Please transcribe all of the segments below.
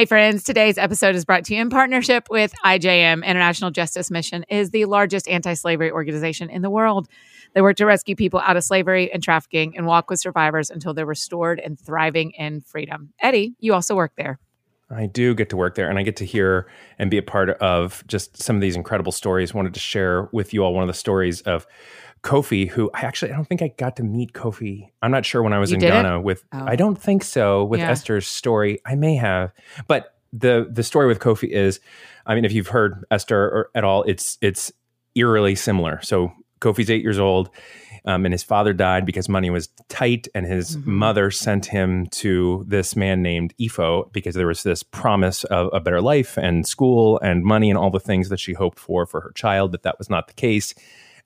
Hey friends, today's episode is brought to you in partnership with IJM. International Justice Mission is the largest anti-slavery organization in the world. They work to rescue people out of slavery and trafficking and walk with survivors until they're restored and thriving in freedom. Eddie, you also work there. I do get to work there and I get to hear and be a part of just some of these incredible stories. Wanted to share with you all one of the stories of Kofi, who I actually I don't think I got to meet Kofi. I'm not sure when I was You in didn't? Ghana with Oh. I don't think so with Yeah. Esther's story. I may have. But the the story with Kofi is I mean if you've heard Esther or, at all, it's it's eerily similar. So Kofi's 8 years old. Um, and his father died because money was tight, and his Mhm. mother sent him to this man named Ifo because there was this promise of a better life and school and money and all the things that she hoped for for her child. But that was not the case,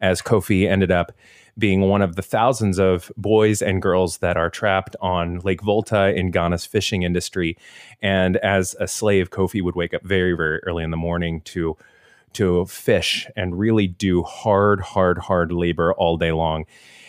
as Kofi ended up being one of the thousands of boys and girls that are trapped on Lake Volta in Ghana's fishing industry. And as a slave, Kofi would wake up very, very early in the morning to to fish and really do hard, hard, hard labor all day long.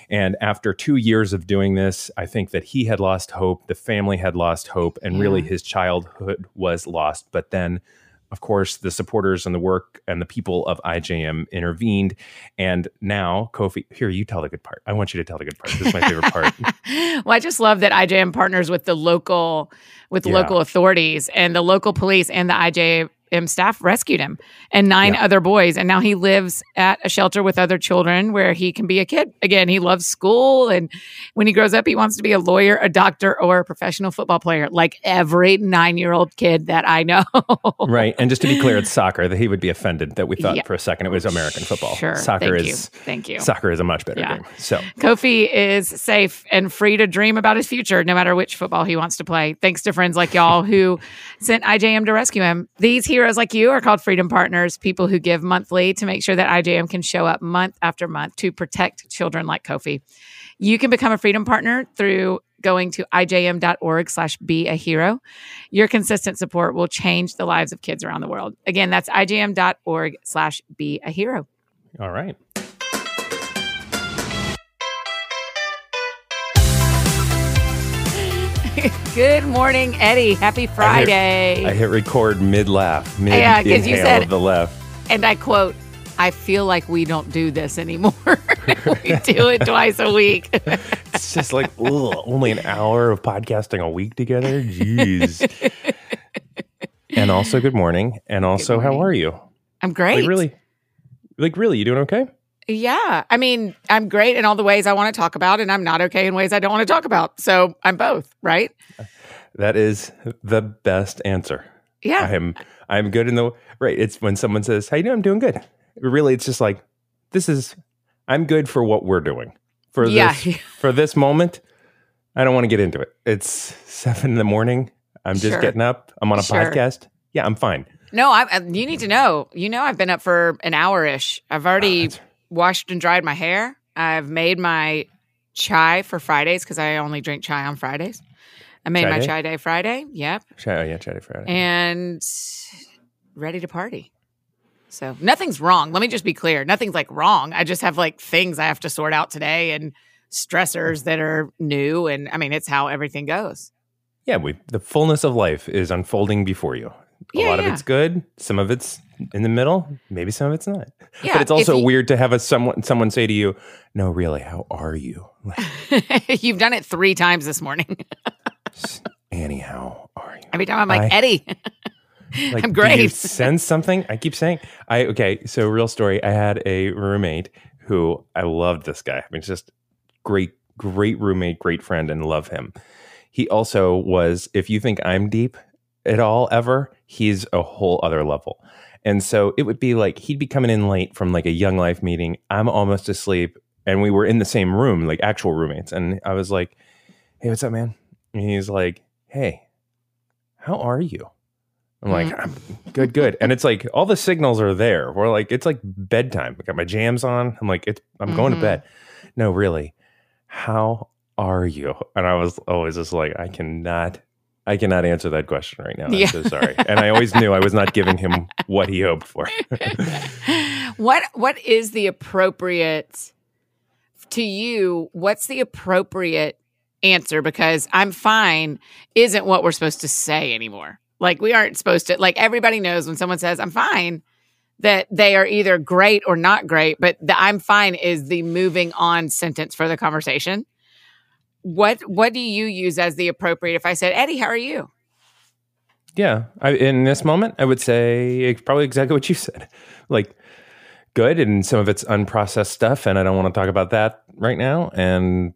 And after two years of doing this, I think that he had lost hope, the family had lost hope, and really his childhood was lost. But then, of course, the supporters and the work and the people of IJM intervened. And now, Kofi, here, you tell the good part. I want you to tell the good part. This is my favorite part. well, I just love that IJM partners with the local with Yeah. local authorities and the local police and the IJM staff rescued him and nine Yeah. other boys and now he lives at a shelter with other children where he can be a kid. Again, he loves school and when he grows up he wants to be a lawyer, a doctor or a professional football player like every 9-year-old kid that I know. right. And just to be clear, it's soccer that he would be offended that we thought Yeah. for a second it was American football. Sure. Soccer Thank is you. Thank you. soccer is a much better Yeah. game. So Kofi is safe and free to dream about his future, no matter which football he wants to play. Thanks to friends like y'all who sent IJM to rescue him. These heroes like you are called Freedom Partners, people who give monthly to make sure that IJM can show up month after month to protect children like Kofi. You can become a Freedom Partner through going to ijm.org slash be a hero. Your consistent support will change the lives of kids around the world. Again, that's ijm.org slash be a hero. all right. Good morning, Eddie. Happy Friday. I hit record mid laugh, mid Yeah, 'cause you said- of the laugh. And I quote, I feel like we don't do this anymore. we do it twice a week. It's just like ugh, only an hour of podcasting a week together. Jeez. and also, good morning. And also, how are you? I'm great. Like really, like really, you doing okay? Yeah. I mean, I'm great in all the ways I want to talk about, and I'm not okay in ways I don't want to talk about. So I'm both, right? That is the best answer. Yeah. I am. I'm good in the right. It's when someone says, "How you doing?" I'm doing good. Really, it's just like this is. I'm good for what we're doing for Yeah. this for this moment. I don't want to get into it. It's seven in the morning. I'm just Sure. getting up. I'm on a Sure. podcast. Yeah, I'm fine. No, I, you need to know. You know, I've been up for an hour ish. I've already ah, That's- washed and dried my hair. I've made my chai for Fridays because I only drink chai on Fridays. I made Chai my day? chai day Friday. Yep. Ch- oh, yeah, chai day Friday. and ready to party. So nothing's wrong. Let me just be clear. Nothing's like wrong. I just have like things I have to sort out today and stressors that are new. And I mean, it's how everything goes. yeah, we the fullness of life is unfolding before you. A Yeah, lot of it's good. Some of it's in the middle. Maybe some of it's not. Yeah, but it's also you- weird to have a someone someone say to you, "No, really, how are you?" You've done it three times this morning. Annie, how are you? Every time I'm like, I- Eddie, Like, I'm Do you great. sense something? I keep saying, I okay. So, real story. I had a roommate who I loved. This guy. I mean, just great, great roommate, great friend, and love him. He also was. If you think I'm deep at all, ever, he's a whole other level. And so it would be like he'd be coming in late from like a young life meeting. I'm almost asleep, and we were in the same room, like actual roommates. And I was like, "Hey, what's up, man?" And he's like, "Hey, how are you?" I'm like, Mm. I'm good, good. And it's like all the signals are there. We're like, it's like bedtime. I got my jams on. I'm like, it's I'm going Mhm. to bed. No, really. How are you? And I was always just like, I cannot I cannot answer that question right now. Yeah. I'm so sorry. And I always knew I was not giving him what he hoped for. what what is the appropriate to you? What's the appropriate answer? Because I'm fine isn't what we're supposed to say anymore. Like we aren't supposed to. Like everybody knows when someone says I'm fine, that they are either great or not great. But the I'm fine is the moving on sentence for the conversation. What What do you use as the appropriate? If I said Eddie, how are you? Yeah, I, in this moment, I would say probably exactly what you said. Like, good, and some of it's unprocessed stuff, and I don't want to talk about that right now. And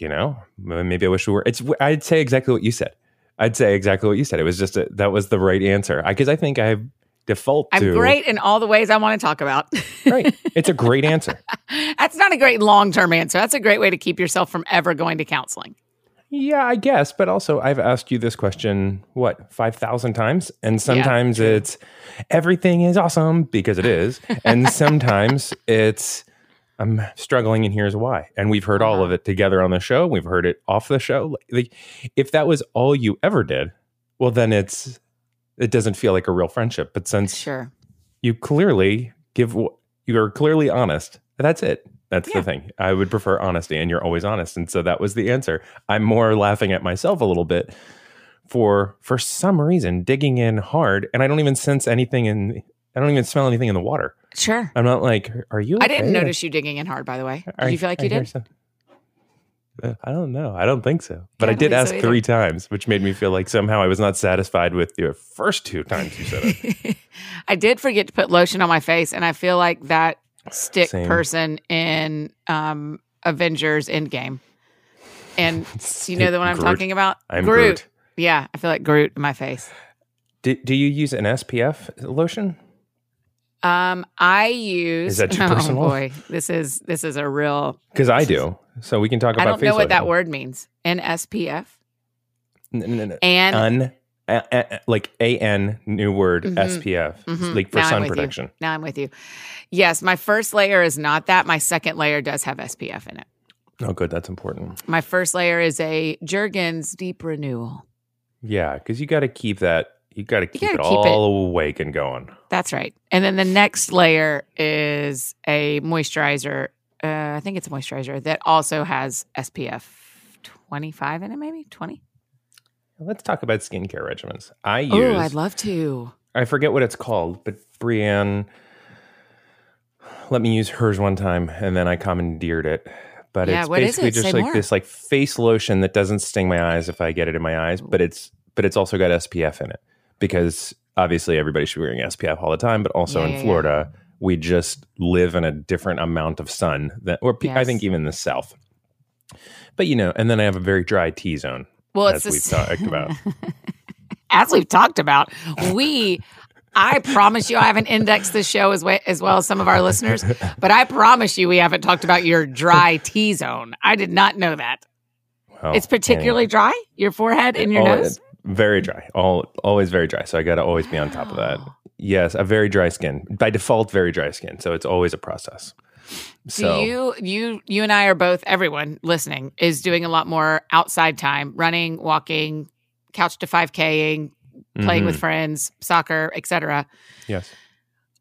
you know, maybe I wish we were. It's. I'd say exactly what you said. I'd say exactly what you said. It was just a, that was the right answer because I, I, think I default. I'm to, great in all the ways I want to talk about. right, it's a great answer. That's not a great long term answer. That's a great way to keep yourself from ever going to counseling. Yeah, I guess, but also I've asked you this question what five thousand times, and sometimes yeah, it's everything is awesome because it is, and sometimes it's I'm struggling, and here's why. And we've heard uh-huh. all of it together on the show. We've heard it off the show. Like, if that was all you ever did, well, then it's it doesn't feel like a real friendship. But since sure. you clearly give, you are clearly honest. That's it. That's yeah. the thing. I would prefer honesty, and you're always honest. And so that was the answer. I'm more laughing at myself a little bit for for some reason digging in hard, and I don't even sense anything in. I don't even smell anything in the water. Sure. I'm not like, are you? Okay? I didn't notice you digging in hard. By the way, did I, you feel like you did? Uh, I don't know. I don't think so. But yeah, I did ask so three times, which made me feel like somehow I was not satisfied with your first two times you said it. I did forget to put lotion on my face, and I feel like that stick Same. person in um, Avengers Endgame. And you know the one I'm Groot. talking about? I'm Groot. Groot. Yeah, I feel like Groot in my face. Do, do you use an SPF lotion? Um, I use. Is that too personal? Oh boy, this is this is a real. Because I do, so we can talk about. I don't know what that word means. N S P F. And un, a, a, like a n new word mm-hmm. SPF, mm-hmm. like for now sun protection. You. Now I'm with you. Yes, my first layer is not that. My second layer does have SPF in it. Oh, good. That's important. My first layer is a Jergens Deep Renewal. Yeah, because you got to keep that you got to keep it keep all it. awake and going. That's right. And then the next layer is a moisturizer. Uh, I think it's a moisturizer that also has SPF 25 in it, maybe 20. Let's talk about skincare regimens. I use. Oh, I'd love to. I forget what it's called, but Brienne let me use hers one time, and then I commandeered it. But yeah, it's basically it? just Say like more. this like face lotion that doesn't sting my eyes if I get it in my eyes, but it's but it's also got SPF in it because obviously everybody should be wearing SPF all the time, but also yeah, in yeah, Florida, yeah. we just live in a different amount of sun that, or yes. I think even the South. But you know, and then I have a very dry T zone. Well, as we've talked about. as we've talked about, we. I promise you, I haven't indexed this show as, way, as well as some of our listeners, but I promise you, we haven't talked about your dry T zone. I did not know that. Well, it's particularly anyway. dry, your forehead and your oh, nose. Very dry. All always very dry. So I got to always be on top of that. Yes, a very dry skin. By default, very dry skin. So it's always a process. So you you you and I are both everyone listening is doing a lot more outside time, running, walking, couch to 5k'ing, playing mm-hmm. with friends, soccer, etc. Yes.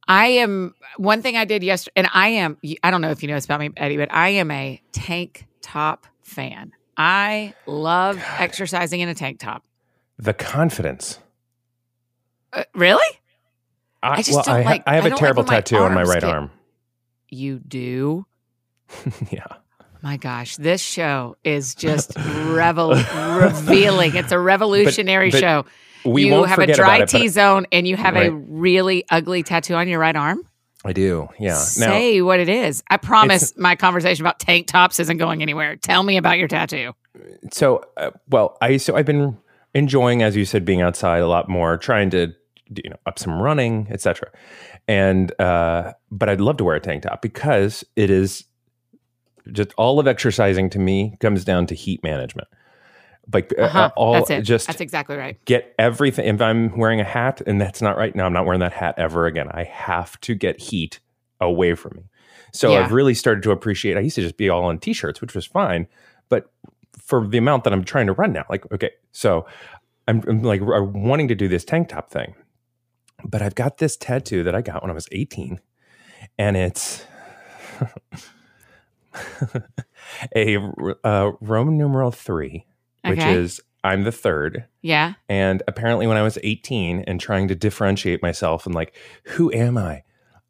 I am one thing I did yesterday, and I am. I don't know if you know this about me, Eddie, but I am a tank top fan. I love God. exercising in a tank top the confidence. Uh, really? I, I just well, don't I, like. I have a terrible like tattoo on my right get, arm. You do? yeah. My gosh, this show is just revel revealing. It's a revolutionary but, but show. We you have a dry T zone and you have right. a really ugly tattoo on your right arm. I do. Yeah. Say now, what it is. I promise my conversation about tank tops isn't going anywhere. Tell me about your tattoo. So, uh, well, I so I've been enjoying, as you said, being outside a lot more, trying to you know up some running, etc. And uh, but I'd love to wear a tank top because it is just all of exercising to me comes down to heat management. Like uh, uh-huh. uh, all that's it. just that's exactly right. Get everything. If I'm wearing a hat and that's not right now, I'm not wearing that hat ever again. I have to get heat away from me. So yeah. I've really started to appreciate. I used to just be all in t-shirts, which was fine, but for the amount that I'm trying to run now. Like, okay, so I'm, I'm like wanting to do this tank top thing, but I've got this tattoo that I got when I was 18, and it's a uh, Roman numeral three, which okay. is I'm the third. Yeah. And apparently, when I was 18 and trying to differentiate myself and like, who am I?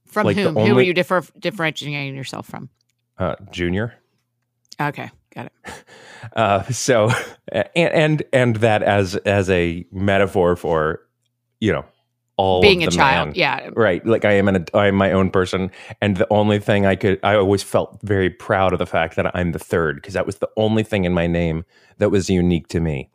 From Like whom? Who were only- you differ- differentiating yourself from? Uh, junior. Okay, got it. Uh, so, and, and and that as as a metaphor for, you know, all Being a child, man. yeah. right. Like I am an I am my own person, and the only thing I could I always felt very proud of the fact that I'm the third because that was the only thing in my name that was unique to me.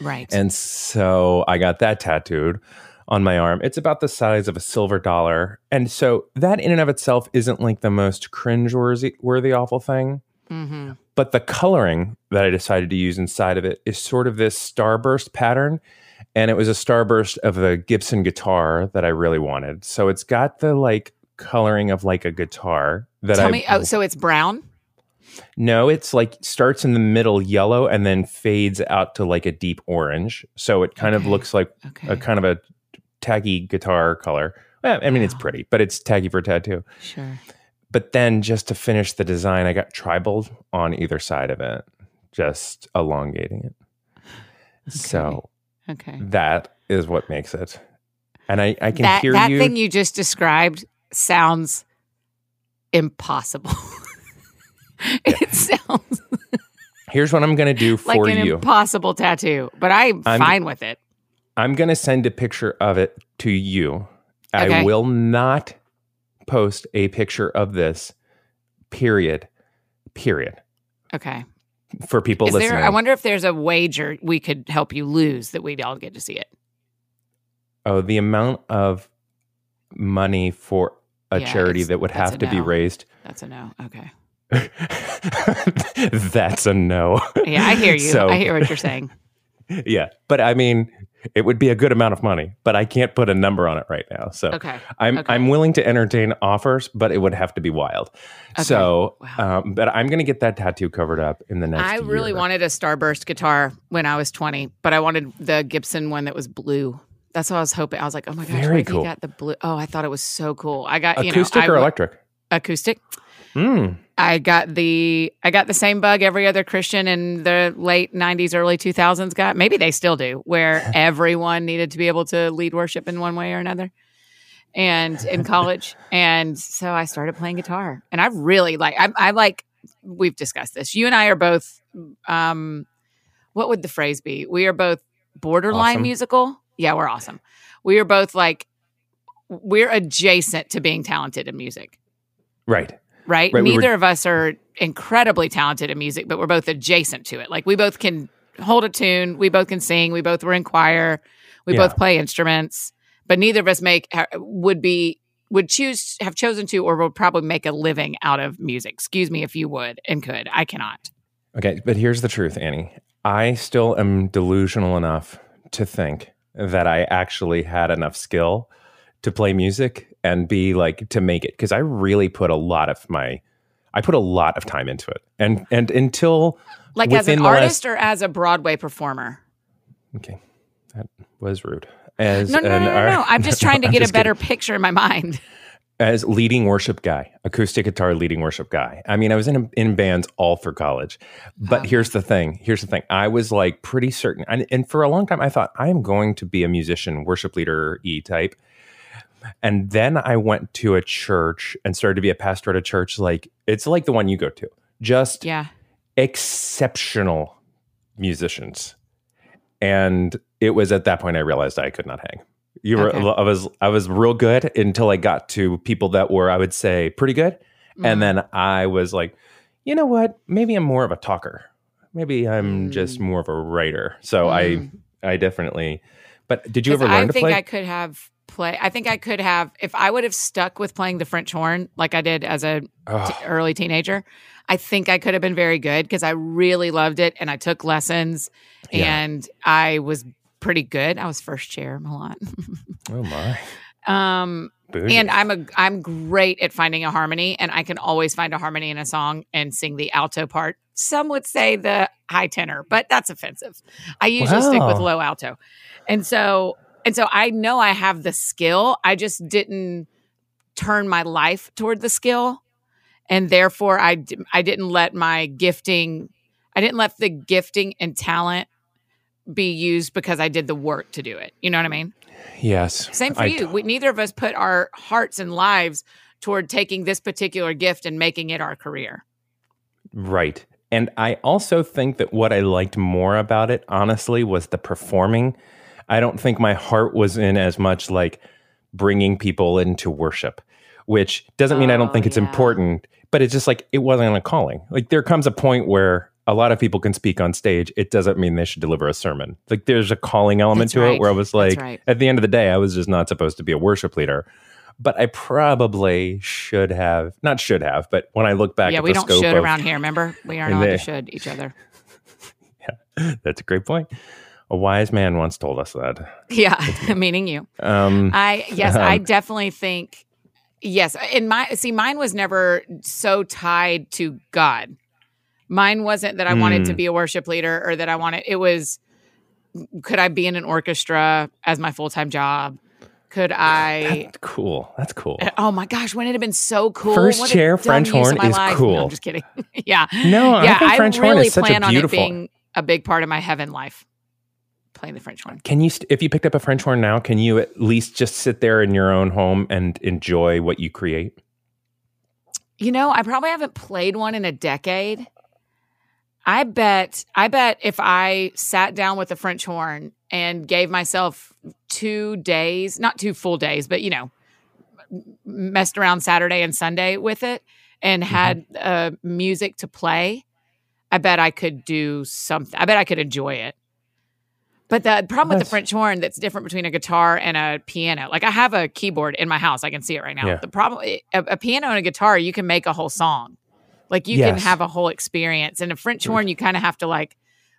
Right. And so I got that tattooed on my arm. It's about the size of a silver dollar. And so that in and of itself isn't like the most cringe-worthy worthy awful thing. Hmm But the coloring that I decided to use inside of it is sort of this starburst pattern. And it was a starburst of the Gibson guitar that I really wanted. So it's got the like coloring of like a guitar that Tell I me. Oh, so it's brown. no, it's like starts in the middle yellow and then fades out to like a deep orange. So it kind of looks like Okay. a kind of a taggy guitar color. I mean, it's pretty, but it's taggy for a tattoo. Sure. But then just to finish the design, I got tribal on either side of it, just elongating it. So Okay. that is what makes it. And I, I can that hear that you. thing you just described sounds impossible. it sounds Here's what I'm going to do like for an you. impossible tattoo, but I'm, I'm- fine with it. I'm going to send a picture of it to you. I will not post a picture of this, period. Period. Okay. For people Is listening. there? I wonder if there's a wager we could help you lose that we'd all get to see it. oh, the amount of money for a Yeah, charity that would have to be raised. That's a no. Okay. That's a no. Yeah, I hear you. So- I hear what you're saying. yeah. But I mean, it would be a good amount of money, but I can't put a number on it right now. So Okay. I'm Okay. I'm willing to entertain offers, but it would have to be wild. So, Wow. um, but I'm going to get that tattoo covered up in the next. I really year. wanted a Starburst guitar when I was 20, but I wanted the Gibson one that was blue. That's what I was hoping. I was like, oh my gosh, Very cool. got the blue? Oh, I thought it was so cool. I got acoustic you know, or electric. acoustic. Mm. I got the I got the same bug every other Christian in the late 90s early 2000s got. Maybe they still do where everyone needed to be able to lead worship in one way or another. And in college and so I started playing guitar. And I really like I I like we've discussed this. You and I are both um what would the phrase be? We are both borderline Awesome. musical. Yeah, we're awesome. We are both like we're adjacent to being talented in music Right. Right? Right, we Neither were- of us are incredibly talented in music, but we're both adjacent to it. Like we both can hold a tune, we both can sing, we both were in choir, we Yeah. both play instruments, but neither of us make would be would choose have chosen to or would probably make a living out of music. Excuse me if you would and could. I cannot. Okay, but here's the truth, Annie. I still am delusional enough to think that I actually had enough skill to play music and be like to make it because I really put a lot of my I put a lot of time into it. And and until Like as an the last- artist or as a Broadway performer. okay, that was rude. As No, no, no, no, no, ar- no. I'm just trying to get a just kidding. better picture in my mind. as leading worship guy, acoustic guitar leading worship guy. I mean, I was in in bands all through college. But Okay. here's the thing. Here's the thing. I was like pretty certain, and, and for a long time, I thought I am going to be a musician, worship leader e type. And then I went to a church and started to be a pastor at a church. Like it's like the one you go to, just Yeah. exceptional musicians. And it was at that point I realized I could not hang. You were Okay. I was I was real good until I got to people that were I would say pretty good. Mm. And then I was like, you know what? Maybe I'm more of a talker. Maybe I'm just Mm. more of a writer. So Mm. I I definitely but did you ever learn I to think play? I could have play. I think I could have if I would have stuck with playing the French horn like I did as a early teenager. I think I could have been very good because I really loved it and I took lessons Yeah. and I was pretty good. I was first chair Milan. oh my. um Bougie. and I'm a I'm great at finding a harmony and I can always find a harmony in a song and sing the alto part. Some would say the high tenor, but that's offensive. I usually stick with low alto. And so and so I know I have the skill. I just didn't turn my life toward the skill and therefore I I didn't let my gifting I didn't let the gifting and talent be used because I did the work to do it. You know what I mean? Yes. Same for I you. We, neither of us put our hearts and lives toward taking this particular gift and making it our career. Right. And I also think that what I liked more about it, honestly, was the performing. I don't think my heart was in as much like bringing people into worship, which doesn't mean I don't Oh, think it's yeah. important, but it's just like it wasn't a calling. Like there comes a point where a lot of people can speak on stage. It doesn't mean they should deliver a sermon. Like there's a calling element That's to right. it where I was like, right. at the end of the day, I was just not supposed to be a worship leader. But I probably should have, not should have, but when I look back yeah, we don't should of, around here. Remember, we aren't allowed they- to should each other. Yeah, that's a great point. A wise man once told us that. Yeah, meaning you. Um, I yes, I Um, definitely think yes. In my see, mine was never so tied to God. Mine wasn't that I wanted to Hmm. be a worship leader or that I wanted. It was could I be in an orchestra as my full time job? Could I? that's cool. That's cool. Oh my gosh, wouldn't it have been so cool? First What chair French horn is life. No, cool. I'm just kidding. yeah, No, yeah. I think French horn really is such plan a on it beautiful. being a big part of my heaven life. Playing the French horn. Can you, st- if you picked up a French horn now, can you at least just sit there in your own home and enjoy what you create? You know, I probably haven't played one in a decade. I bet I bet if I sat down with a French horn and gave myself 2 days, not two full days, but you know, messed around Saturday and Sunday with it and had uh, music to play, I bet I could do something. I bet I could enjoy it. But the problem with the French horn that's different between a guitar and a piano. Like I have a keyboard in my house. I can see it right now. Yeah. The problem eh, a, a piano and a guitar, you can make a whole song. Like you can have a whole experience. And a French horn, you kind of have to like,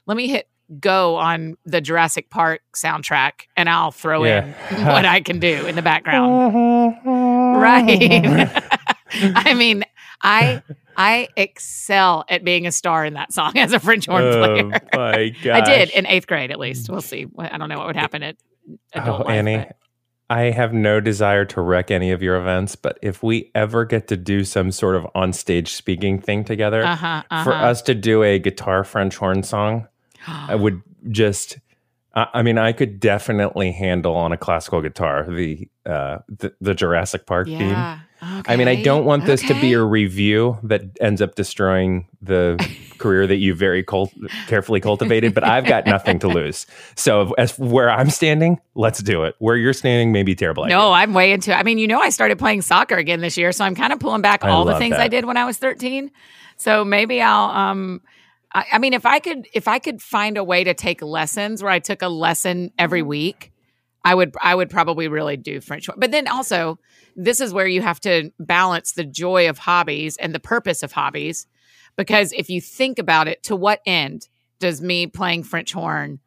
let me hit go on the Jurassic Park soundtrack and I'll throw Yeah. in what I can do in the background. Right. I mean, I I excel at being a star in that song as a French horn player. Oh player. my gosh. I did in eighth grade at least. We'll see. I don't know what would happen at adult Oh, life. Annie, but- I have no desire to wreck any of your events, but if we ever get to do some sort of on stage speaking thing together, Uh-huh, uh-huh. for us to do a guitar French horn song, I would just. I I mean, I could definitely handle on a classical guitar the uh, the, the Jurassic Park theme. Yeah. I mean, I don't want this to be a review that ends up destroying the career that you very cult- carefully cultivated, but I've got nothing to lose. So, as where I'm standing, let's do it. Where you're standing may be terrible. idea. No, I'm way into it. I mean, you know, I started playing soccer again this year, so I'm kind of pulling back I all the things I did when I was 13. So maybe I'll um I, I mean if I could if I could find a way to take lessons where I took a lesson every week, I would I would probably really do French. Horn. But then also this is where you have to balance the joy of hobbies and the purpose of hobbies because if you think about it, to what end does me playing French horn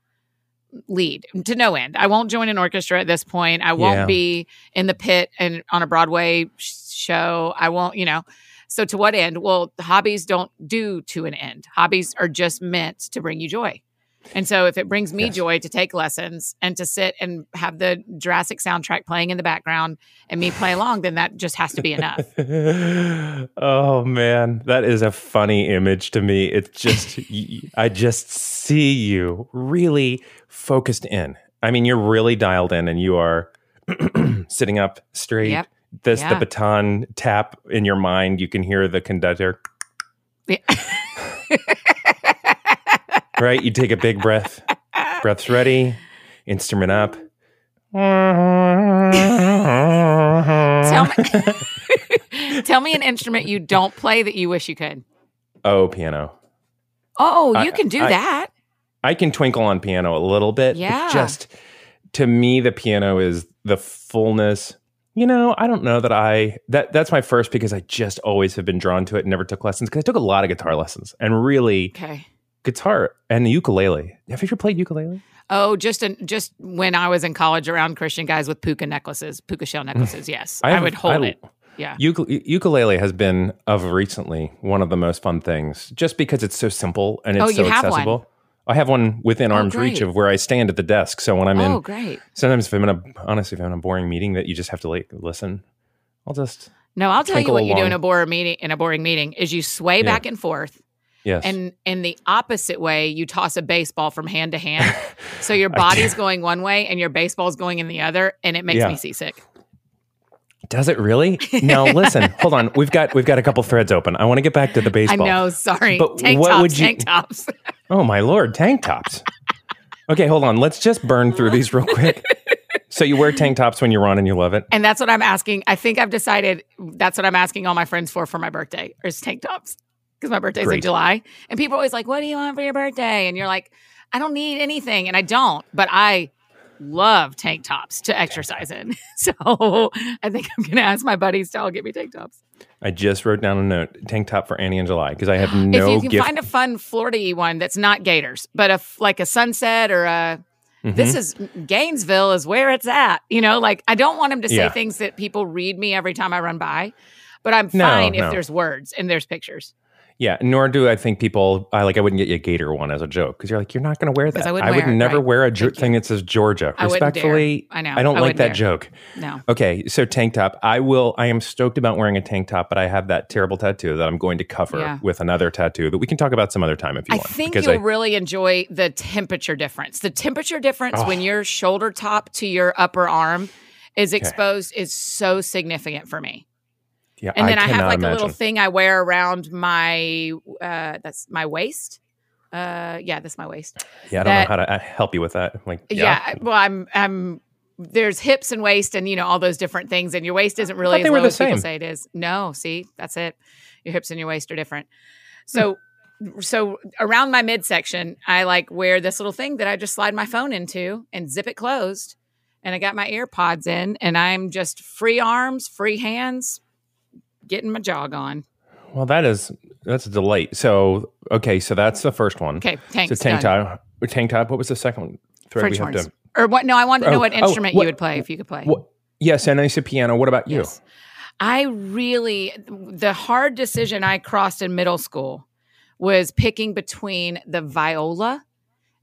lead to no end. I won't join an orchestra at this point. I won't Yeah. be in the pit and on a Broadway show. I won't, you know. So to what end? Well, hobbies don't do to an end. Hobbies are just meant to bring you joy. And so if it brings me Yes. joy to take lessons and to sit and have the Jurassic soundtrack playing in the background and me play along, then that just has to be enough. oh man, that is a funny image to me. It's just I just see you really focused in. I mean, you're really dialed in, and you are sitting up straight. Yep. This Yeah. the baton tap in your mind. You can hear the conductor. Yeah. right? You take a big breath. Breath's ready. Instrument up. Tell me, tell me an instrument you don't play that you wish you could. oh, piano. Oh, you I- can do I- that. I can twinkle on piano a little bit. Yeah. just to me, the piano is the fullness. You know, I don't know that I that that's my first because I just always have been drawn to it and never took lessons because I took a lot of guitar lessons and really Okay. Guitar and the ukulele. Have you ever played ukulele? Oh, just in, just when I was in college around Christian guys with puka necklaces, puka shell mm. necklaces. Yes, I, have- would hold I- it. Yeah. Ukule- ukulele has been of recently one of the most fun things just because it's so simple and it's Oh, so you have one? accessible. I have one within Oh, arm's reach of where I stand at the desk. So when I'm in, oh, great. sometimes if I'm in a honestly if I'm in a boring meeting that you just have to like listen, I'll just No, I'll tell you what you do in a boring meeting. In a boring meeting, is you sway Yeah. back and forth, Yes. And in the opposite way, you toss a baseball from hand to hand. so your body's going one way and your baseball's going in the other, and it makes Yeah. me seasick. Does it really? Now listen, hold on. We've got we've got a couple threads open. I want to get back to the baseball. I know, sorry. But tank what tops, would you- tank tops. Oh my lord, tank tops. Okay, hold on. Let's just burn through these real quick. So you wear tank tops when you're on and you love it. and that's what I'm asking. I think I've decided that's what I'm asking all my friends for for my birthday is tank tops. Because my birthday's in July. And people are always like, What do you want for your birthday? And you're like, I don't need anything. And I don't, but I love tank tops to exercise in. So I think I'm gonna ask my buddies to all get me tank tops. I just wrote down a note: tank top for Annie and July because I have no idea. if you can gift. find a fun Florida one that's not Gators, but a, like a sunset or a Mhm. this is Gainesville is where it's at. You know, like I don't want him to say Yeah. things that people read me every time I run by, but I'm No, fine if no. there's words and there's pictures. Yeah, nor do I think people. I like. I wouldn't get you a Gator one as a joke because you're like, you're not going to wear that. I wouldn't would wear it, never right. wear a thing that says Georgia. I. Respectfully, I know. I don't I like that dare. joke. No. Okay, so tank top. I will. I am stoked about wearing a tank top, but I have that terrible tattoo that I'm going to cover Yeah. with another tattoo that we can talk about some other time if you want. I want. think because you'll I, really enjoy the temperature difference. The temperature difference Oh. when your shoulder top to your upper arm is exposed is so significant for me. Yeah, And then I, have cannot like a little thing I wear around my uh that's my waist. Uh yeah, that's my waist. Yeah, I don't that- know how to uh, help you with that. Like, Yeah. yeah, well I'm I'm there's hips and waist and you know all those different things and your waist isn't really as low as people say it is. No, see, that's it. Your hips and your waist are different. So so around my midsection, I like wear this little thing that I just slide my phone into and zip it closed. And I got my AirPods in and I'm just free arms, free hands, getting my jog on. Well, that is that's a delight. So, okay, so that's the first one. Okay, thanks. So tank top. Tank top. What was the second one? Thread French we have horns. to- Or what? No, I wanted to know Oh, what oh, instrument what- you would play if you could play. What? Yes, and I said piano. What about you? Yes. I really, the hard decision I crossed in middle school was picking between the viola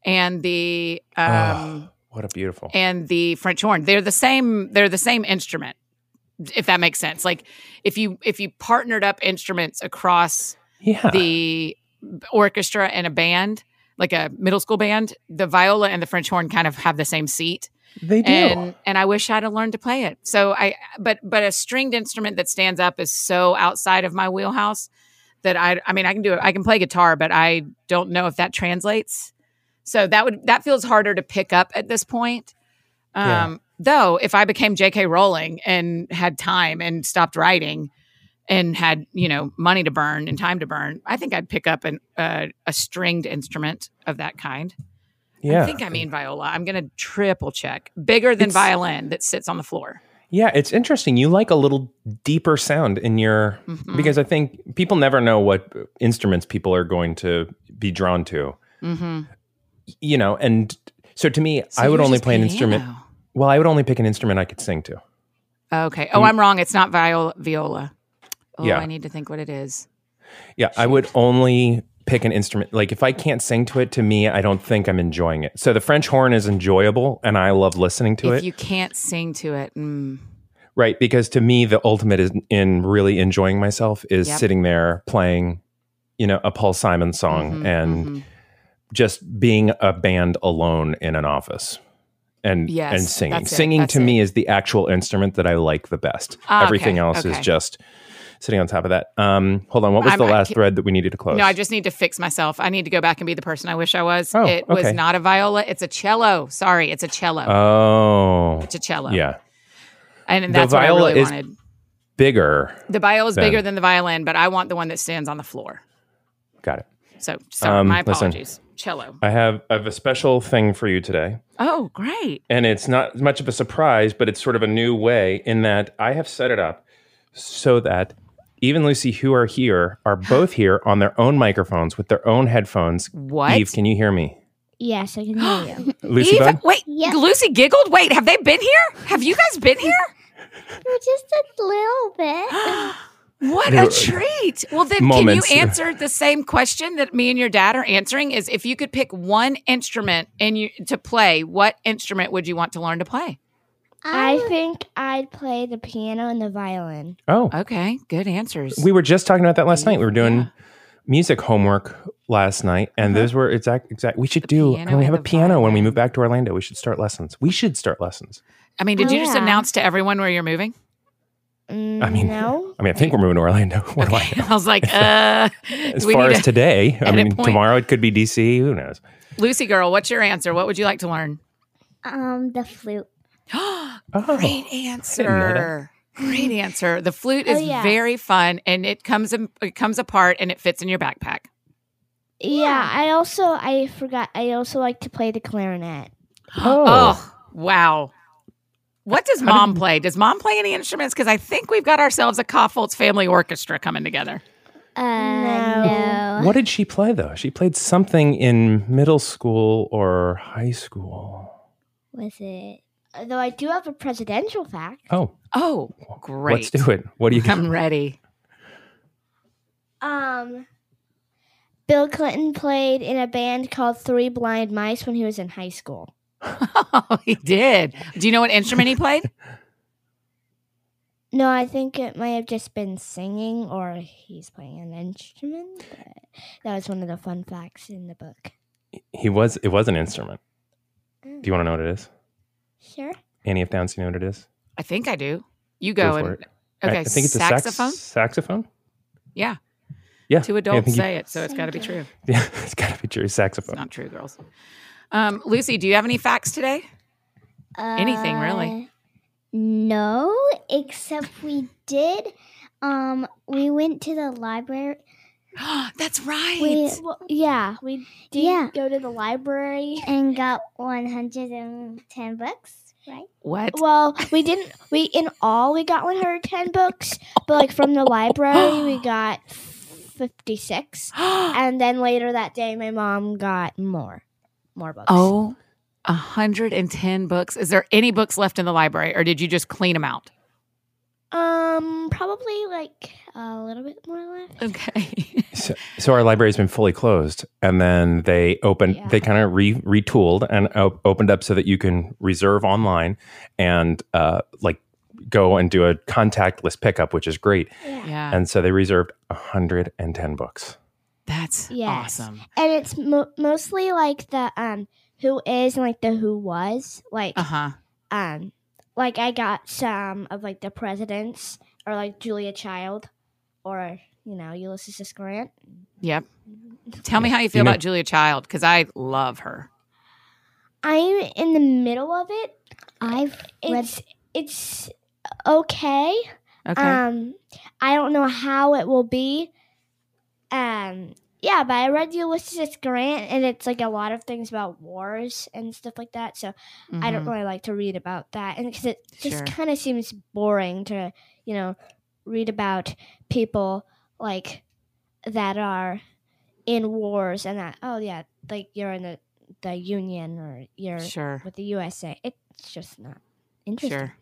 and the um Oh, what a beautiful. and the French horn. They're the same. They're the same instrument. If that makes sense. Like if you if you partnered up instruments across yeah. the orchestra and a band, like a middle school band, the viola and the French horn kind of have the same seat they do. and and I wish I'd have learned to play it. So I but but a stringed instrument that stands up is so outside of my wheelhouse that I I mean I can do it. I can play guitar, but I don't know if that translates. So that would that feels harder to pick up at this point. Um Yeah. Though if I became JK Rowling and had time and stopped writing and had, you know, money to burn and time to burn, I think I'd pick up an uh, a stringed instrument of that kind. yeah. I think I mean viola. I'm going to triple check. Bigger than It's- violin that sits on the floor. Yeah, it's interesting. You like a little deeper sound in your Mhm. because I think people never know what instruments people are going to be drawn to. Mm-hmm. You know, and so to me, I would only play an instrument. Well, I would only pick an instrument I could sing to. Okay. Oh. I'm wrong. It's not viola. Viola. Oh, Yeah. I need to think what it is. Yeah, I would only pick an instrument. Like if I can't sing to it, to me, I don't think I'm enjoying it. So the French horn is enjoyable, and I love listening to if it. you can't sing to it, mm, Right, because to me, the ultimate is in really enjoying myself is Yep. sitting there playing, you know, a Paul Simon song mhm, and mhm. just being a band alone in an office and Yes, and singing. that's it, Singing to it. me is the actual instrument that I like the best. Ah, Everything okay, else okay. is just sitting on top of that. Um, hold on, what was I'm- the last thread that we needed to close? No, I just need to fix myself. I need to go back and be the person I wish I was. Oh, it was not a viola. It's a cello. Sorry, it's a cello. oh, it's a cello. yeah, and, The that's what I really is- wanted. bigger. The viola is then. bigger than the violin, but I want the one that stands on the floor. Got it. So, sorry, Um, my listen. Apologies. Cello. I have I have a special thing for you today. Oh, great. and it's not much of a surprise, but it's sort of a new way in that I have set it up so that even Lucy, who are here, are both here on their own microphones with their own headphones. What? Eve, can you hear me? Yes, I can hear you. Lucy, Eve, wait, Yeah. Lucy giggled. Wait, have they been here? Have you guys been here? Just a little bit. What a treat. Well, then, Moments. can you answer the same question that me and your dad are answering? Is if you could pick one instrument and you to play, what instrument would you want to learn to play? I think I'd play the piano and the violin. Oh, Okay, good answers. we were just talking about that last night. We were doing Yeah. music homework last night, and Uh-huh. those were exact exact. We should do. piano and we and have a the piano when we move back to Orlando. We should start lessons. We should start lessons. I mean, did Oh, you just yeah. announce to everyone where you're moving? Mm, I mean, no. I mean, I think we're moving to Orlando. What do I know? I was like, uh, As far as today, I mean, point. tomorrow it could be DC. Who knows? Lucy girl, what's your answer? What would you like to learn? Um, the flute. Oh, Great answer. Great answer. The flute is Oh, yeah. very fun and it comes in, it comes apart and it fits in your backpack. Yeah. I also I forgot. I also like to play the clarinet. Oh. Oh, wow. What does mom did- play? Does mom play any instruments? Because I think we've got ourselves a Kaufholz family orchestra coming together. Uh, no. What did she play though? She played something in middle school or high school. Was it? Though I do have a presidential fact. Oh, Oh, great. let's do it. What do you got? I'm ready. Um, Bill Clinton played in a band called Three Blind Mice when he was in high school. Oh, he did. Do you know what instrument he played? No, I think it might have just been singing or he's playing an instrument. But that was one of the fun facts in the book. He was. It was an instrument. Mm. Do you want to know what it is? Sure. Annie F. Downs, you know what it is? I think I do. You Go go, for and it. Okay. I, think it's saxophone. a sax- saxophone. yeah, Yeah. two Yeah, I adults you- say it, so it's got to be true. Yeah, it's got to be true. It's Saxophone. not true, girls. Um, Lucy, do you have any facts today? Anything, really. Uh, No, except we did. Um, we went to the library. That's right. We Well, yeah, we did Yeah. go to the library. and got one hundred and ten books. Right? what? Well, we didn't. We in all we got 110 books, but like from the library we got 56, and then later that day my mom got more, more books. oh, 110 books. Is there any books left in the library, or did you just clean them out? um, probably like a little bit more left. Okay. So, so our library's been fully closed, and then they opened. Yeah. They kind of re- retooled and op- opened up so that you can reserve online and uh, like go and do a contactless pickup, which is great. yeah. And so they reserved 110 books. That's Yes. awesome. and it's mo- mostly like the um who is and like the who was like Uh huh. um like I got some of like the presidents or like Julia Child or you know Ulysses S. Grant. Yep. Tell me how you feel You know- about Julia Child because I love her. I'm in the middle of it. I've read. It's it's okay. Okay. Um, I don't know how it will be. Um, yeah, but I read Ulysses S. Grant, and it's like a lot of things about wars and stuff like that. So I don't Mhm. really like to read about that, and because it just Sure. kind of seems boring to you know read about people like that are in wars and that oh yeah like you're in the the Union or you're Sure. with the USA. It's just not interesting. Sure.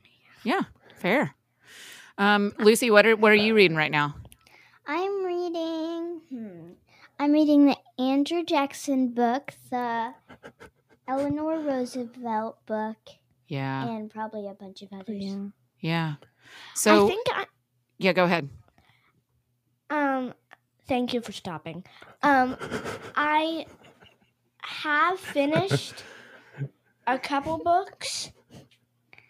Yeah. Fair. Um, Lucy, what are what are you reading right now? I'm reading. I'm reading the Andrew Jackson book, the Eleanor Roosevelt book, Yeah. and probably a bunch of others. Yeah. Yeah. So I think I, yeah, go ahead. Um, thank you for stopping. Um, I have finished a couple books.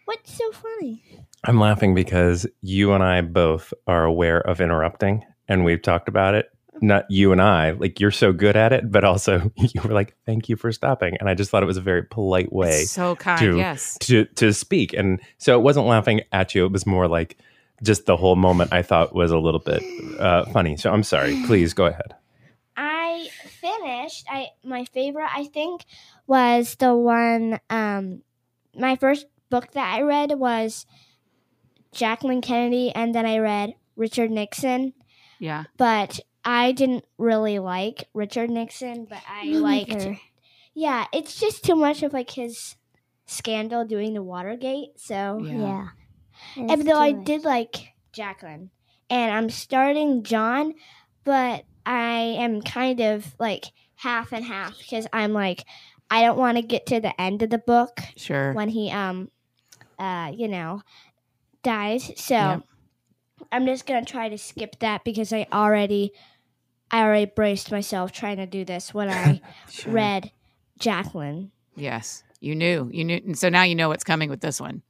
What's so funny? I'm laughing because you and I both are aware of interrupting, and we've talked about it. Not you and I, like you're so good at it, but also you were like, "Thank you for stopping," and I just thought it was a very polite way so kind. to- yes. to to speak. And so it wasn't laughing at you; it was more like just the whole moment. I thought was a little bit uh, funny. So I'm sorry. Please go ahead. I finished. I my favorite I think was the one. Um, my first book that I read was Jacqueline Kennedy, and then I read Richard Nixon. Yeah. But I didn't really like Richard Nixon, but I Me liked. neither. Yeah, it's just too much of like his scandal doing the Watergate. So, Yeah. Yeah. and though I much. did like Jacqueline, and I'm starting John, but I am kind of like half and half because I'm like I don't want to get to the end of the book Sure. when he um uh you know dies. So Yep. I'm just gonna try to skip that because I already I already braced myself trying to do this when I read Jacqueline. Yes, you knew. You knew. And so now you know what's coming with this one.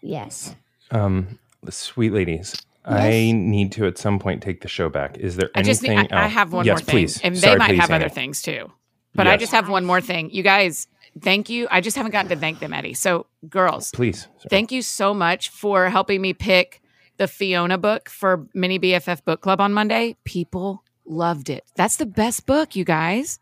Yes. Um, sweet ladies, I need to at some point take the show back. Is there I just anything? need, I, I have one yes, more thing, please. and they Sorry, might please, have Annie. other things too. But I just have one more thing. You guys, thank you. I just haven't gotten to thank them, Eddie. So, girls, Please. Sorry. thank you so much for helping me pick the Fiona book for Mini BFF Book Club on Monday. People loved it. That's the best book, you guys.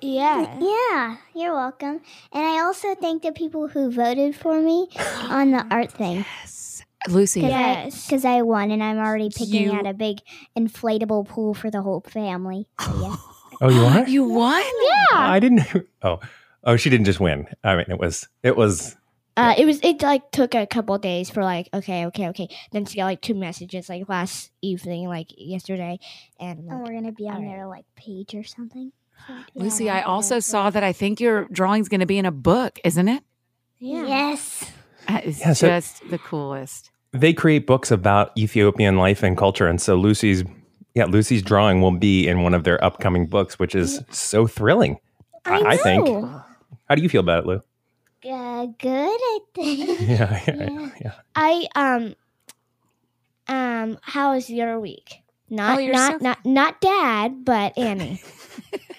Yeah. Yeah, you're welcome. And I also thank the people who voted for me on the art thing. Yes. Lucy, Yes. Because I won and I'm already picking You- out a big inflatable pool for the whole family. So, yeah. Oh, you are? you won? Yeah. I didn't. Oh, oh, she didn't just win. I mean, it was. It was. Uh, it was it like took a couple days for like okay okay okay then she got like two messages like last evening like yesterday and I'm And we're going to be on Alright. their like page or something. So, yeah, Lucy, I also really saw that I think your drawing's going to be in a book, isn't it? yeah Yes. That is Yeah, so- just the coolest. They create books about Ethiopian life and culture, and so Lucy's. Yeah, Lucy's drawing will be in one of their upcoming books, which is so thrilling. I, I think. How do you feel about it, Lou? Uh, good, I think. Yeah, yeah, Yeah. yeah. I um um how was your week not Oh, not so- not not dad but Annie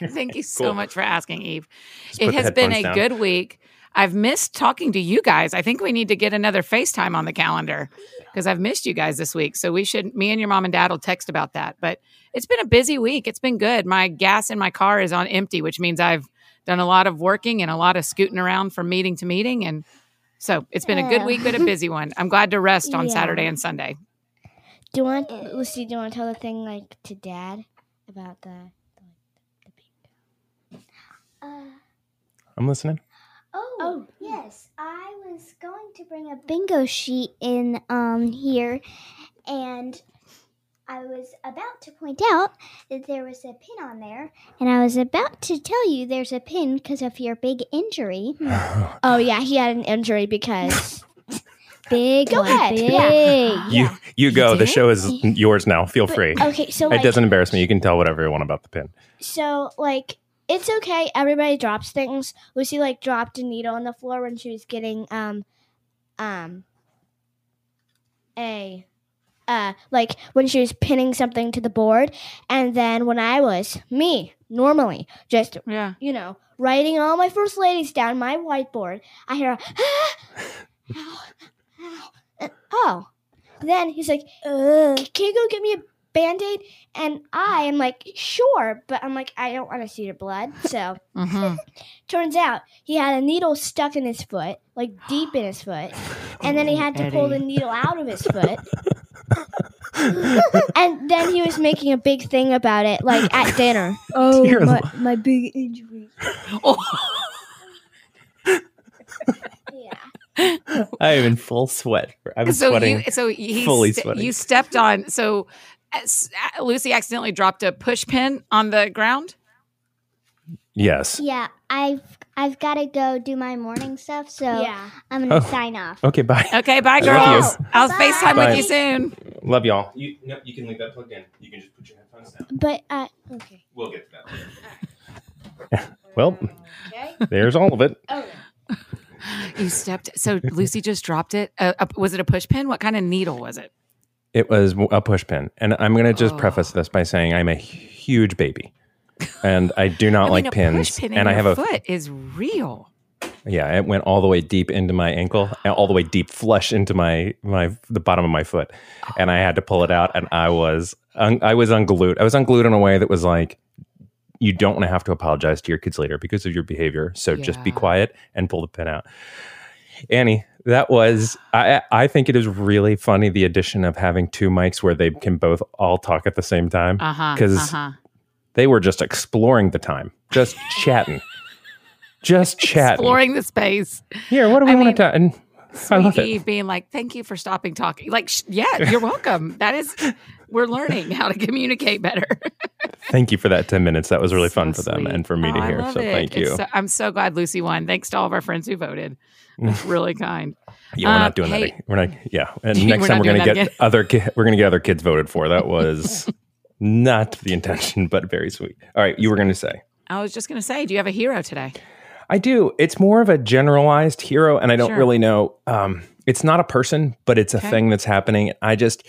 Thank you so Cool. much for asking, Eve. Just It has been a down. good week. I've missed talking to you guys. I think we need to get another FaceTime on the calendar because I've missed you guys this week. So we should, me and your mom and dad will text about that. But it's been a busy week. It's been good. My gas in my car is on empty, which means I've done a lot of working and a lot of scooting around from meeting to meeting. And so it's been a good week, but a busy one. I'm glad to rest on Yeah. Saturday and Sunday. do you want Lucy do you want to tell the thing like to dad about the, the, the Uh, I'm listening. oh, Oh. yes. I was going to bring a bingo sheet in um here, and I was about to point out that there was a pin on there, and I was about to tell you there's a pin because of your big injury. oh yeah he had an injury because Big Go one, ahead. big. Yeah. You you go. The show is yours now. Feel free. okay so it doesn't embarrass me. You can tell whatever you want about the pin. so like it's okay everybody drops things lucy like dropped a needle on the floor when she was getting um um a uh like when she was pinning something to the board and then when i was me normally just Yeah. you know writing all my first ladies down my whiteboard. I hear ah, ow, ow, and- oh. Then he's like can you go get me a band-aid? And i am like sure but i'm like i don't want to see your blood so. Hmm turns out he had a needle stuck in his foot like deep in his foot and then he had to pull the needle out of his foot and then he was making a big thing about it like at dinner Oh, Dear my, Lord. my big injury. Oh, yeah I am in full sweat. I'm so sweating. you, so he fully ste- sweating. you stepped on. So uh, Lucy accidentally dropped a push pin on the ground. yes. Yeah, I've I've got to go do my morning stuff, so yeah I'm gonna Oh. sign off. Okay. Bye. Okay, bye, I girls. I'll Bye. FaceTime Bye. with you soon. Love y'all. You no, you can leave that plugged in. You can just put your headphones down. but uh okay We'll get to that. well, there's all of it. oh You stepped. So Lucy just dropped it. Uh, uh, was it a push pin? What kind of needle was it? It was a push pin, and I'm going to just Oh. preface this by saying I'm a huge baby, and I do not I like mean, pins. push pin in and I have a foot is real. yeah. It went all the way deep into my ankle, all the way deep flush into my my the bottom of my foot, and I had to pull it out, and I was un, I was unglued. I was unglued in a way that was like. You don't want to have to apologize to your kids later because of your behavior. So just be quiet and pull the pin out. Annie, that was I I think it is really funny the addition of having two mics where they can both all talk at the same time. Uh huh. 'Cause uh huh. They were just exploring the time, just chatting. Just chatting. Exploring the space. Here, what do we I want mean, to talk? And I Sweet love it. Being like, "Thank you for stopping talking." Like, sh- yeah, you're welcome. That is, we're learning how to communicate better. Thank you for that 10 minutes. That was really So fun for them and for me Oh, to hear. So it. thank you. so- I'm so glad Lucy won. Thanks to all of our friends who voted. It's really kind. yeah, we're Um, not doing hey- that. We're not, yeah. And next time we're going to get again. other, ki- we're going to get other kids voted for. That was not the intention, but very sweet. All right, you were going to say. I was just going to say, do you have a hero today? I do. It's more of a generalized hero, and I don't Sure. really know. Um, it's not a person, but it's a Okay. thing that's happening. I just,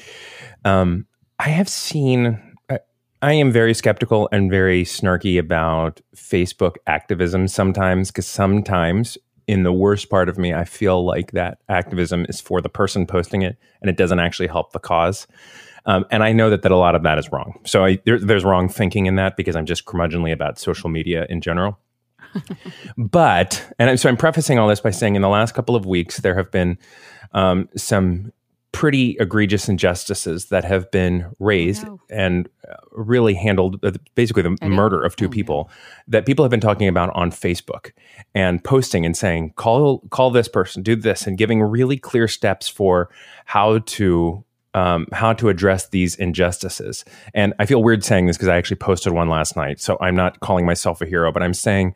um, I have seen. I, I am very skeptical and very snarky about Facebook activism sometimes, because sometimes in the worst part of me, I feel like that activism is for the person posting it, and it doesn't actually help the cause. Um, and I know that, that a lot of that is wrong. So I, there, there's wrong thinking in that because I'm just curmudgeonly about social media in general. but, and I'm, so I'm prefacing all this by saying in the last couple of weeks, there have been um, some pretty egregious injustices that have been raised no. and uh, really handled uh, basically the murder of two oh, no. people that people have been talking about on Facebook and posting and saying call call this person do this and giving really clear steps for how to um, how to address these injustices. And I feel weird saying this because I actually posted one last night. So I'm not calling myself a hero, but I'm saying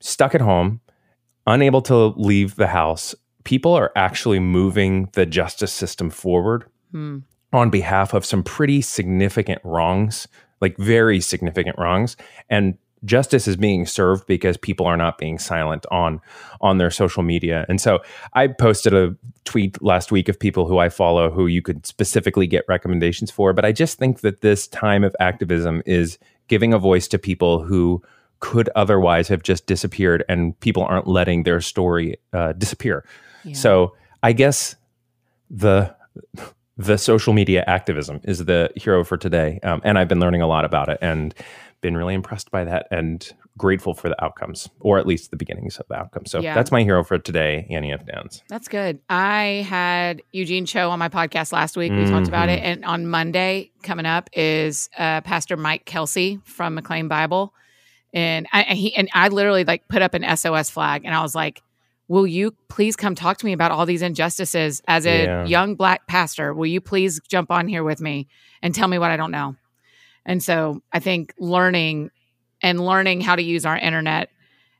stuck at home, unable to leave the house, people are actually moving the justice system forward Hmm. on behalf of some pretty significant wrongs, like very significant wrongs. And justice is being served because people are not being silent on on their social media. And so I posted a tweet last week of people who I follow who you could specifically get recommendations for, but I just think that this time of activism is giving a voice to people who could otherwise have just disappeared and people aren't letting their story uh, disappear. Yeah. So I guess the the social media activism is the hero for today, um, and I've been learning a lot about it and been really impressed by that and grateful for the outcomes, or at least the beginnings of the outcomes. So Yeah. that's my hero for today, Annie F. Downs. That's good. I had Eugene Cho on my podcast last week. We talked about it. And on Monday, coming up, is uh, Pastor Mike Kelsey from McLean Bible. And I, and he and I literally like put up an SOS flag and I was like, Will you please come talk to me about all these injustices as a Yeah. young black pastor? Will you please jump on here with me and tell me what I don't know? And so I think learning and learning how to use our internet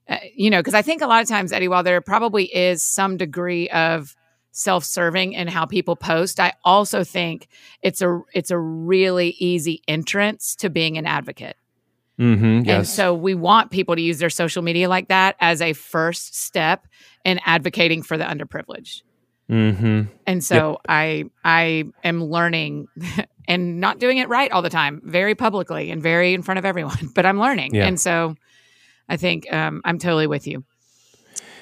uh, you know, because I think a lot of times, Eddie, while there probably is some degree of self-serving in how people post, I also think it's a it's a really easy entrance to being an advocate. Mm-hmm, And so we want people to use their social media like that as a first step in advocating for the underprivileged. mm-hmm. And so I I am learning and not doing it right all the time, very publicly and very in front of everyone, but I'm learning. Yeah. And so I think um, I'm totally with you.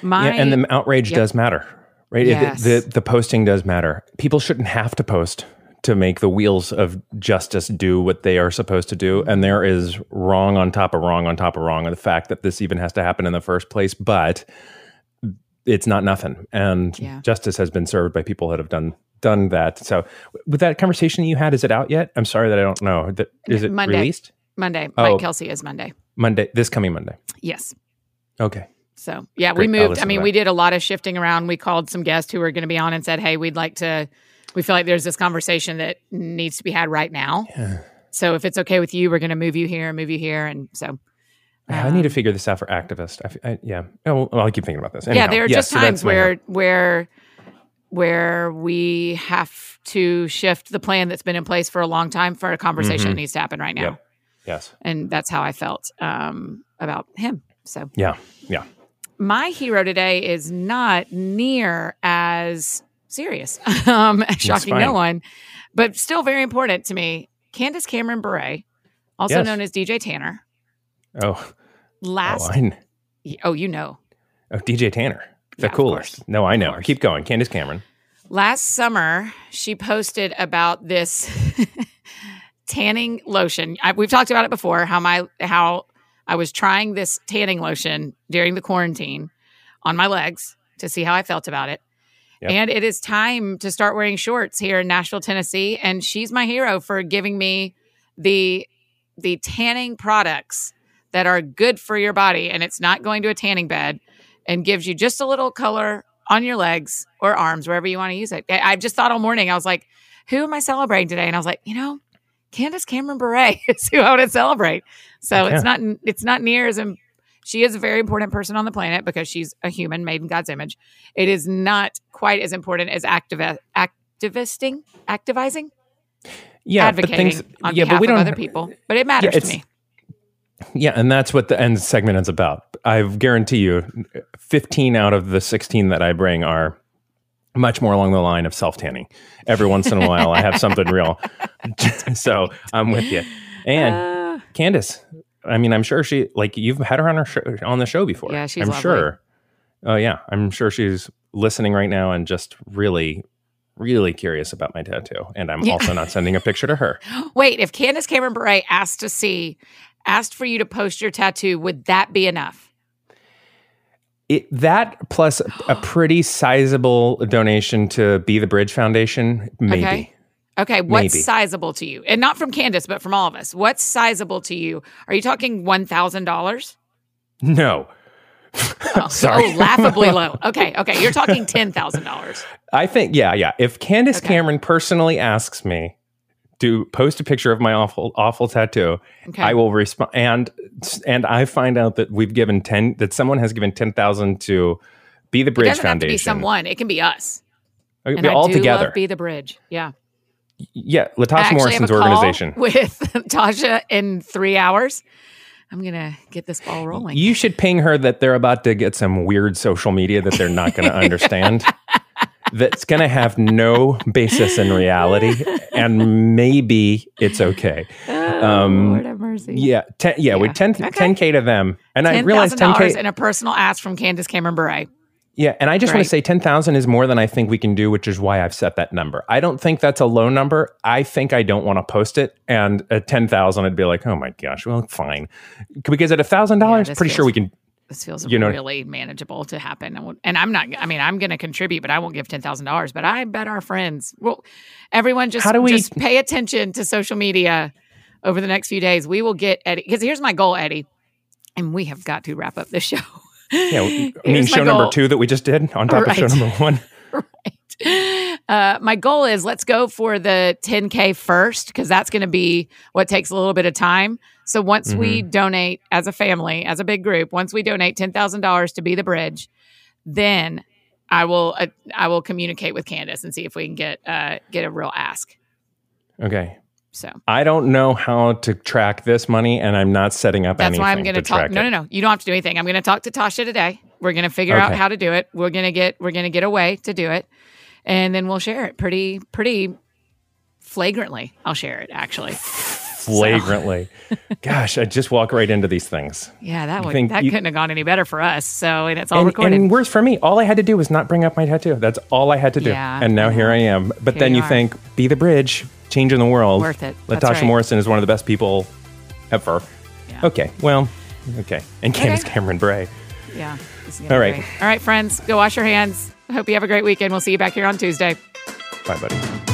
My yeah, and the outrage Yep. does matter, right? Yes. The, the the posting does matter. People shouldn't have to post to make the wheels of justice do what they are supposed to do. And there is wrong on top of wrong on top of wrong, and the fact that this even has to happen in the first place, but it's not nothing. And Yeah. justice has been served by people that have done done that. So, with that conversation you had, is it out yet? I'm sorry that I don't know. That is it Monday. released Monday, Oh. Mike Kelsey is Monday. Monday? This coming Monday. Yes. Okay. So yeah, Great. we moved. I mean, we did a lot of shifting around. We called some guests who were going to be on and said, "Hey, we'd like to. We feel like there's this conversation that needs to be had right now. So if it's okay with you, we're going to move you here, move you here, and so Yeah, I need to Um, figure this out for activists. I I yeah. Oh, well, I'll keep thinking about this. yeah, there are yes, just so times hero. where where where we have to shift the plan that's been in place for a long time for a conversation Mhm. that needs to happen right now. Yep. Yes. And that's how I felt um, about him. So Yeah. Yeah. my hero today is not near as serious, um, shocking no one, but still very important to me. Candace Cameron Bure, also Yes. known as DJ Tanner, Oh. Oh, last. I kn- Oh, you know. oh, DJ Tanner, the Yeah, coolest. No, I know. Keep going. Candace Cameron. Last summer, she posted about this tanning lotion. I, we've talked about it before. How my how I was trying this tanning lotion during the quarantine on my legs to see how I felt about it. Yep. And it is time to start wearing shorts here in Nashville, Tennessee. And she's my hero for giving me the the tanning products that are good for your body, and it's not going to a tanning bed, and gives you just a little color on your legs or arms, wherever you want to use it. I, I just thought all morning, I was like, who am I celebrating today? And I was like, you know, Candace Cameron Bure is who I want to celebrate. So it's not it's not near as im- she is a very important person on the planet because she's a human made in God's image. It is not quite as important as activi- activisting, activizing. Yeah, advocating but things, on yeah, behalf but we of don't other people. But it matters to me. Yeah, and that's what the end segment is about. I guarantee you, 15 out of the 16 that I bring are much more along the line of self tanning. Every once in a while, I have something real. so I'm with you. And Uh, Candace, I mean, I'm sure she, like, you've had her on, her show, on the show before. Yeah, she's I'm lovely. sure. Oh, yeah. I'm sure she's listening right now and just really, really curious about my tattoo. And I'm Yeah. also not sending a picture to her. wait, if Candace Cameron Bure asked to see, asked for you to post your tattoo, would that be enough? It, that plus a pretty sizable donation to Be the Bridge Foundation, maybe. Okay. Okay, what's Maybe. sizable to you? And not from Candace, but from all of us. What's sizable to you? Are you talking one thousand dollars? No. Oh, Sorry. oh, laughably low. Okay, okay. You're talking ten thousand dollars. I think, yeah, yeah. If Candace Okay. Cameron personally asks me to post a picture of my awful, awful tattoo, Okay. I will respond. And and I find out that we've given ten, that someone has given ten thousand to Be the it Bridge doesn't have to Foundation. be someone. It can be us. Okay, And I all do together. Be the Bridge. Yeah. yeah, Latasha Morrison's organization. with Tasha in three hours. I'm gonna get this ball rolling. You should ping her that they're about to get some weird social media that they're not going to understand. That's going to have no basis in reality, and maybe it's okay. oh, um, Lord have mercy. Yeah, ten, yeah, we Yeah. 10 Okay. k to them, and I realized thousand ten dollars k. and a personal ask from Candace Cameron Bure. Yeah, and I just want to say ten thousand is more than I think we can do, which is why I've set that number. I don't think that's a low number. I think I don't want to post it, and at ten thousand, I'd be like, oh my gosh, well, fine, because at a thousand dollars, this pretty sure we can. This feels You know- really manageable to happen. And- And I'm not. I mean, I'm going to contribute, but I won't give ten thousand dollars. But I bet our friends. Well, everyone just How do we- just pay attention to social media over the next few days. We will get Eddie because here's my goal, Eddie, and we have got to wrap up this show. Yeah, I mean, show number two that we just did on top of show number one. right. Uh, my goal is let's go for the 10K first because that's going to be what takes a little bit of time. So once we donate as a family, as a big group, once we donate $10,000 to be the bridge, then I will uh, I will communicate with Candace and see if we can get uh, get a real ask. Okay. So I don't know how to track this money, and I'm not setting up that's anything why I'm going to talk. No, no, no. You don't have to do anything. I'm going to talk to Tasha today. We're going to figure out how to do it. We're going to get we're going to get a way to do it, and then we'll share it pretty pretty flagrantly. I'll share it actually. Flagrantly. Gosh, I just walk right into these things. Yeah, that would that you- couldn't have gone any better for us. So and it's all And, recorded. and worse for me, all I had to do was not bring up my tattoo. That's all I had to do. Yeah, and now here. I am. But Here then you think, be the bridge, changing the world. Worth it. Latasha right. Morrison is one of the best people ever. Yeah. Okay, well, okay. And Candace Okay. Cameron Bure. yeah. this is gonna All right. All right, friends, go wash your hands. Hope you have a great weekend. We'll see you back here on Tuesday. Bye, buddy.